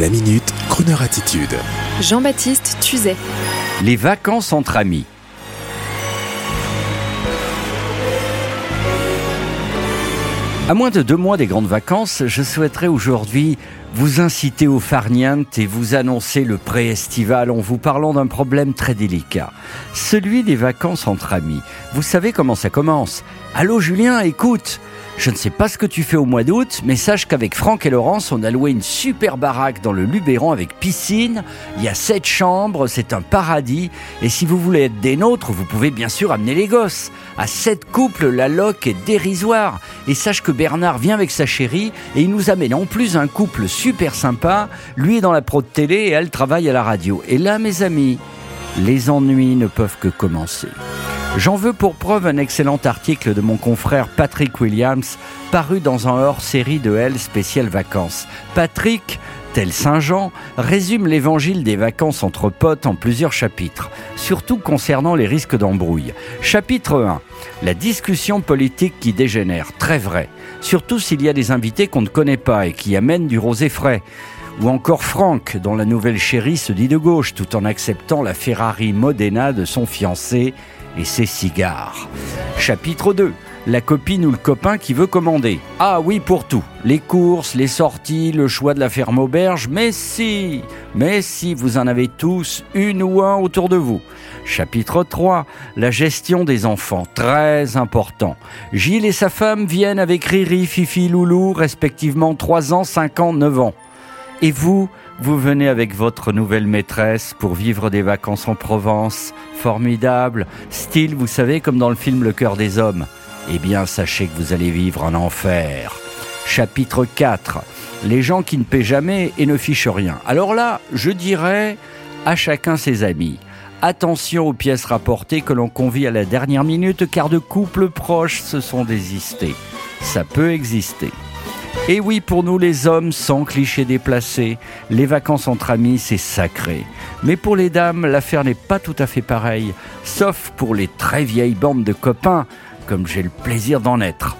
La minute, Kroneur attitude. Jean-Baptiste Tuzet. Les vacances entre amis. À moins de deux mois des grandes vacances, je souhaiterais aujourd'hui vous inciter au farniente et vous annoncer le pré-estival en vous parlant d'un problème très délicat. Celui des vacances entre amis. Vous savez comment ça commence. Allô Julien, écoute je ne sais pas ce que tu fais au mois d'août, mais sache qu'avec Franck et Laurence, on a loué une super baraque dans le Luberon avec piscine. Il y a sept chambres, c'est un paradis. Et si vous voulez être des nôtres, vous pouvez bien sûr amener les gosses. À sept couples, la loc est dérisoire. Et sache que Bernard vient avec sa chérie et il nous amène en plus un couple super sympa. Lui est dans la pro de télé et elle travaille à la radio. Et là, mes amis, les ennuis ne peuvent que commencer. J'en veux pour preuve un excellent article de mon confrère Patrick Williams, paru dans un hors-série de L spécial vacances. Patrick, tel Saint Jean, résume l'évangile des vacances entre potes en plusieurs chapitres, surtout concernant les risques d'embrouille. Chapitre 1. La discussion politique qui dégénère, très vrai, surtout s'il y a des invités qu'on ne connaît pas et qui amènent du rosé frais. Ou encore Franck, dont la nouvelle chérie se dit de gauche tout en acceptant la Ferrari Modena de son fiancé et ses cigares. Chapitre 2. La copine ou le copain qui veut commander. Ah oui pour tout. Les courses, les sorties, le choix de la ferme auberge. Mais si, mais si vous en avez tous une ou un autour de vous. Chapitre 3. La gestion des enfants. Très important. Gilles et sa femme viennent avec Riri, Fifi, Loulou, respectivement 3 ans, 5 ans, 9 ans. Et vous, vous venez avec votre nouvelle maîtresse pour vivre des vacances en Provence. Formidable. Style, vous savez, comme dans le film Le cœur des hommes. Eh bien, sachez que vous allez vivre un enfer. Chapitre 4. Les gens qui ne paient jamais et ne fichent rien. Alors là, je dirais à chacun ses amis. Attention aux pièces rapportées que l'on convie à la dernière minute car de couples proches se sont désistés. Ça peut exister. Et oui, pour nous les hommes, sans clichés déplacés, les vacances entre amis, c'est sacré. Mais pour les dames, l'affaire n'est pas tout à fait pareille, sauf pour les très vieilles bandes de copains, comme j'ai le plaisir d'en être.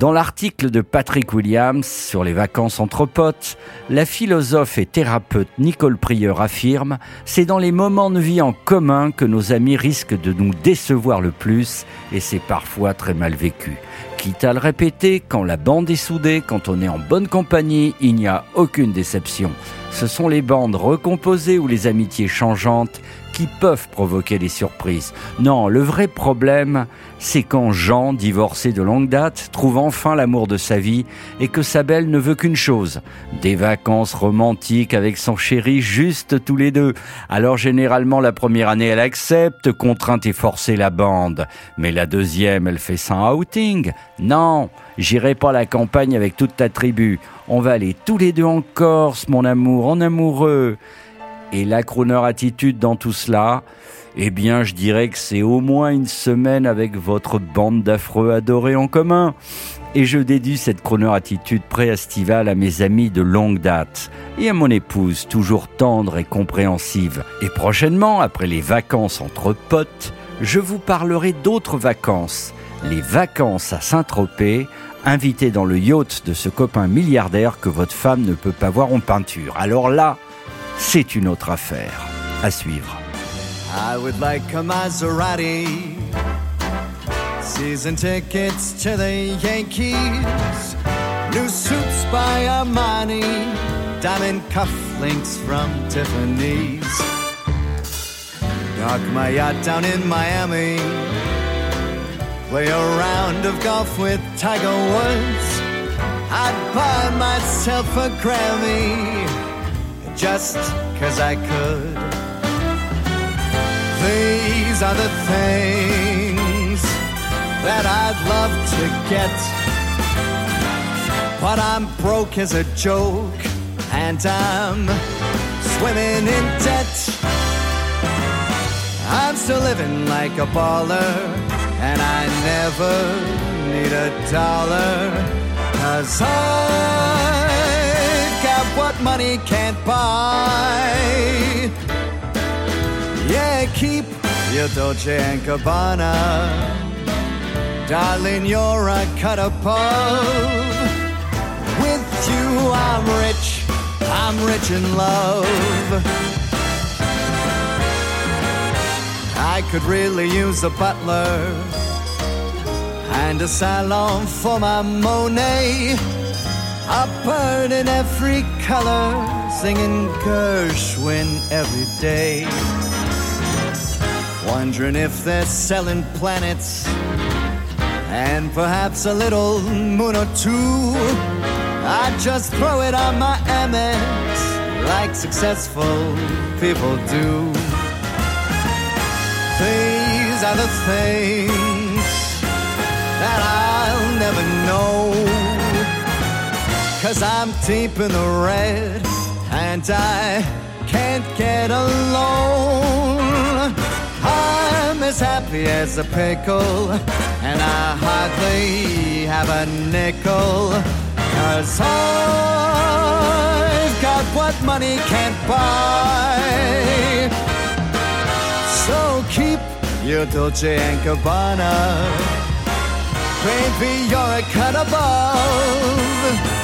Dans l'article de Patrick Williams sur les vacances entre potes, la philosophe et thérapeute Nicole Prieur affirme C'est dans les moments de vie en commun que nos amis risquent de nous décevoir le plus, et c'est parfois très mal vécu. Quitte à le répéter, quand la bande est soudée, quand on est en bonne compagnie, il n'y a aucune déception. Ce sont les bandes recomposées ou les amitiés changeantes qui peuvent provoquer des surprises. Non, le vrai problème, c'est quand Jean, divorcé de longue date, trouve enfin l'amour de sa vie et que sa belle ne veut qu'une chose, des vacances romantiques avec son chéri juste tous les deux. Alors généralement la première année elle accepte, contrainte et forcée la bande. Mais la deuxième elle fait sans outing. Non, j'irai pas à la campagne avec toute ta tribu. On va aller tous les deux en Corse, mon amour, en amoureux. Et la crooner attitude dans tout cela, eh bien, je dirais que c'est au moins une semaine avec votre bande d'affreux adorés en commun. Et je dédie cette crooner attitude pré-estivale à mes amis de longue date et à mon épouse, toujours tendre et compréhensive. Et prochainement, après les vacances entre potes, je vous parlerai d'autres vacances. Les vacances à Saint-Tropez, invité dans le yacht de ce copain milliardaire que votre femme ne peut pas voir en peinture. Alors là, c'est une autre affaire. À suivre. I would like a Maserati. Season tickets to the Yankees. New suits by Armani. Diamond cufflinks from Tiffany's. Dock my yacht down in Miami. Play a round of golf with Tiger Woods. I'd buy myself a Grammy just cause I could. These are the things that I'd love to get. But I'm broke as a joke, and I'm swimming in debt. I'm still living like a baller, and I never need a dollar. Cause got what money can't buy. Yeah, keep your Dolce and Gabbana. Darling, you're a cut above. With you, I'm rich I'm rich in love. I could really use a butler and a salon for my Monet. A bird in every color, singing Gershwin every day. Wondering if they're selling planets and perhaps a little moon or two. I just throw it on my Amex like successful people do. These are the things that I'll never know. Cause I'm deep in the red and I can't get alone. I'm as happy as a pickle and I hardly have a nickel. Cause I've got what money can't buy. So keep your Dolce and Gabbana. Baby, you're a cut above